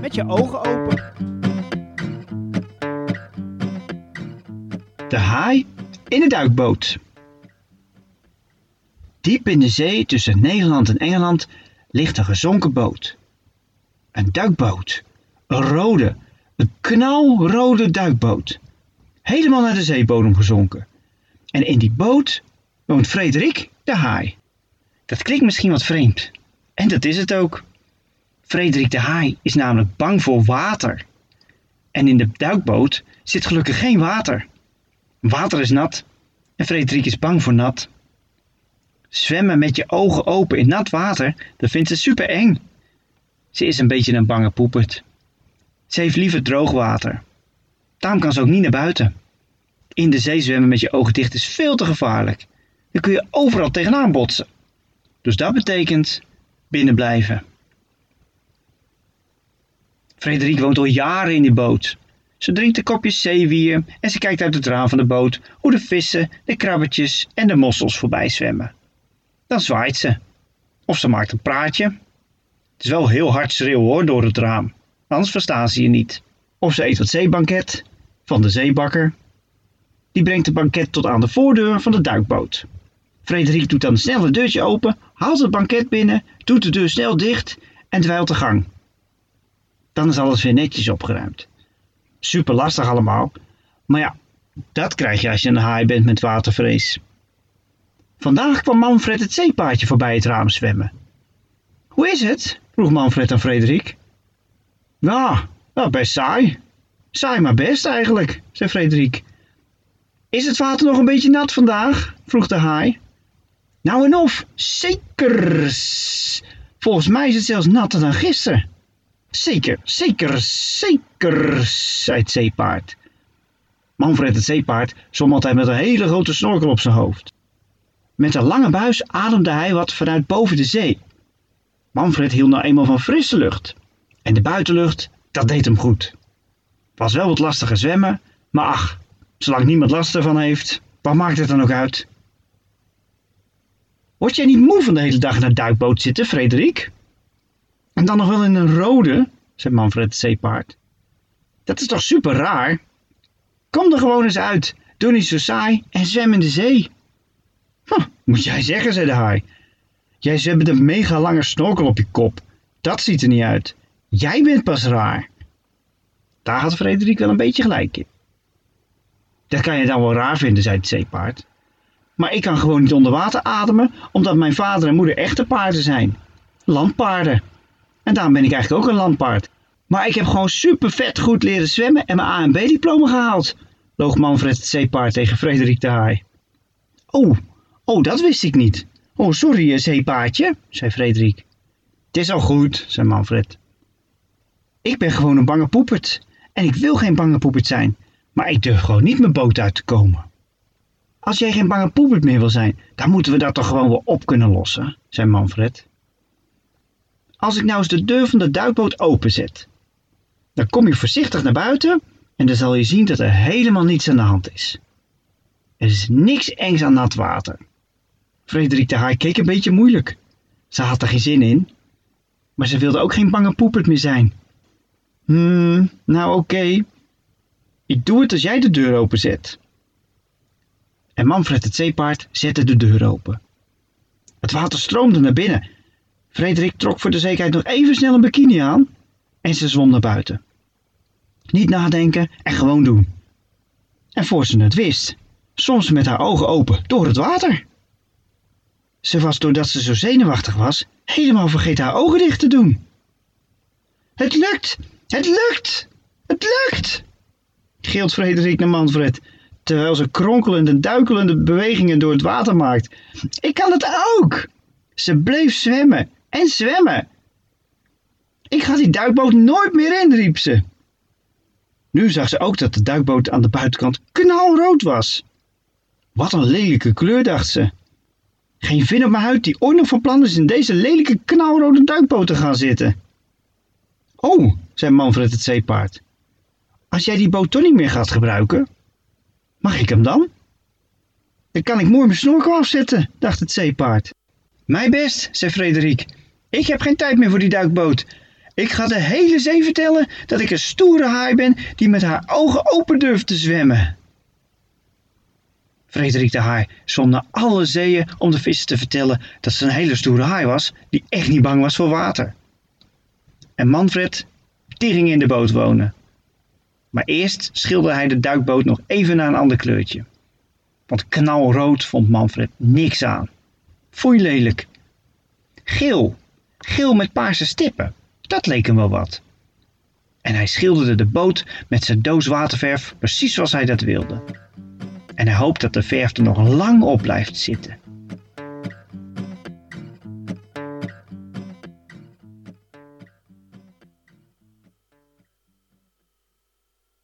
met je ogen open. De haai in de duikboot. Diep in de zee tussen Nederland en Engeland ligt een gezonken boot. Een duikboot. Een rode, een knalrode duikboot. Helemaal naar de zeebodem gezonken. En in die boot woont Frederik de haai. Dat klinkt misschien wat vreemd. En dat is het ook. Frederik de haai is namelijk bang voor water. En in de duikboot zit gelukkig geen water. Water is nat en Frederik is bang voor nat. Zwemmen met je ogen open in nat water, dat vindt ze super eng. Ze is een beetje een bange poepert. Ze heeft liever droog water. Daarom kan ze ook niet naar buiten. In de zee zwemmen met je ogen dicht is veel te gevaarlijk. Dan kun je overal tegenaan botsen. Dus dat betekent binnen blijven. Frederik woont al jaren in die boot. Ze drinkt een kopje zeewier en ze kijkt uit het raam van de boot hoe de vissen, de krabbetjes en de mossels voorbij zwemmen. Dan zwaait ze. Of ze maakt een praatje. Het is wel heel hard schreeuwen hoor door het raam, anders verstaan ze je niet. Of ze eet wat zeebanket van de zeebakker. Die brengt het banket tot aan de voordeur van de duikboot. Frederik doet dan snel het deurtje open, haalt het banket binnen, doet de deur snel dicht en dwijlt de gang. Dan is alles weer netjes opgeruimd. Super lastig allemaal, maar ja, dat krijg je als je een haai bent met watervrees. Vandaag kwam Manfred het zeepaardje voorbij het raam zwemmen. Hoe is het? vroeg Manfred aan Frederik. Ja, nou, best saai. Saai maar best eigenlijk, zei Frederik. Is het water nog een beetje nat vandaag? vroeg de haai. Nou en of, zeker. Volgens mij is het zelfs natter dan gisteren. Zeker, zeker, zeker, zei het zeepaard. Manfred het zeepaard zwom altijd met een hele grote snorkel op zijn hoofd. Met een lange buis ademde hij wat vanuit boven de zee. Manfred hield nou eenmaal van frisse lucht. En de buitenlucht, dat deed hem goed. Was wel wat lastiger zwemmen, maar ach, zolang niemand last ervan heeft, wat maakt het dan ook uit? Word jij niet moe van de hele dag een duikboot zitten, Frederik? En dan nog wel in een rode, zei Manfred zeepaard. Dat is toch super raar? Kom er gewoon eens uit, doe niet zo saai en zwem in de zee. Huh, moet jij zeggen, zei de haai. Jij zwemt een mega lange snorkel op je kop. Dat ziet er niet uit. Jij bent pas raar. Daar had Frederik wel een beetje gelijk in. Dat kan je dan wel raar vinden, zei het zeepaard. Maar ik kan gewoon niet onder water ademen, omdat mijn vader en moeder echte paarden zijn. Landpaarden. En daarom ben ik eigenlijk ook een landpaard. Maar ik heb gewoon super vet goed leren zwemmen en mijn A en B diploma gehaald, loog Manfred het zeepaard tegen Frederik de Haai. Oh, oh, dat wist ik niet. Oh, sorry, zeepaardje, zei Frederik. Het is al goed, zei Manfred. Ik ben gewoon een bange poepert. En ik wil geen bange poepert zijn, maar ik durf gewoon niet mijn boot uit te komen. Als jij geen bange poepert meer wil zijn, dan moeten we dat toch gewoon wel op kunnen lossen, zei Manfred. Als ik nou eens de deur van de duikboot openzet, dan kom je voorzichtig naar buiten en dan zal je zien dat er helemaal niets aan de hand is. Er is niks engs aan nat water. Frederik de keek een beetje moeilijk. Ze had er geen zin in, maar ze wilde ook geen bange poepert meer zijn. Hmm, nou oké. Ik doe het als jij de deur openzet. En Manfred het zeepaard zette de deur open. Het water stroomde naar binnen. Frederik trok voor de zekerheid nog even snel een bikini aan en ze zwom naar buiten. Niet nadenken en gewoon doen. En voor ze het wist, ze met haar ogen open door het water. Ze was, doordat ze zo zenuwachtig was, helemaal vergeten haar ogen dicht te doen. Het lukt! Het lukt! Het lukt! gilt Frederik naar Manfred, terwijl ze kronkelende en duikelende bewegingen door het water maakt. Ik kan het ook! Ze bleef zwemmen en zwemmen. Ik ga die duikboot nooit meer in, riep ze. Nu zag ze ook dat de duikboot aan de buitenkant knalrood was. Wat een lelijke kleur, dacht ze. Geen vin op mijn huid die ooit nog van plan is in deze lelijke knalrode duikboot te gaan zitten. Oh, zei Manfred het zeepaard. Als jij die boot toch niet meer gaat gebruiken, mag ik hem dan? Dan kan ik mooi mijn snorkel afzetten, dacht het zeepaard. Mij best, zei Frederik. Ik heb geen tijd meer voor die duikboot. Ik ga de hele zee vertellen dat ik een stoere haai ben die met haar ogen open durft te zwemmen. Frederik de haai zwom naar alle zeeën om de vissen te vertellen dat ze een hele stoere haai was die echt niet bang was voor water. En Manfred, die ging in de boot wonen. Maar eerst schilderde hij de duikboot nog even naar een ander kleurtje. Want knalrood vond Manfred niks aan. Foei lelijk. Geel. Geel met paarse stippen. Dat leek hem wel wat. En hij schilderde de boot met zijn doos waterverf precies zoals hij dat wilde. En hij hoopt dat de verf er nog lang op blijft zitten.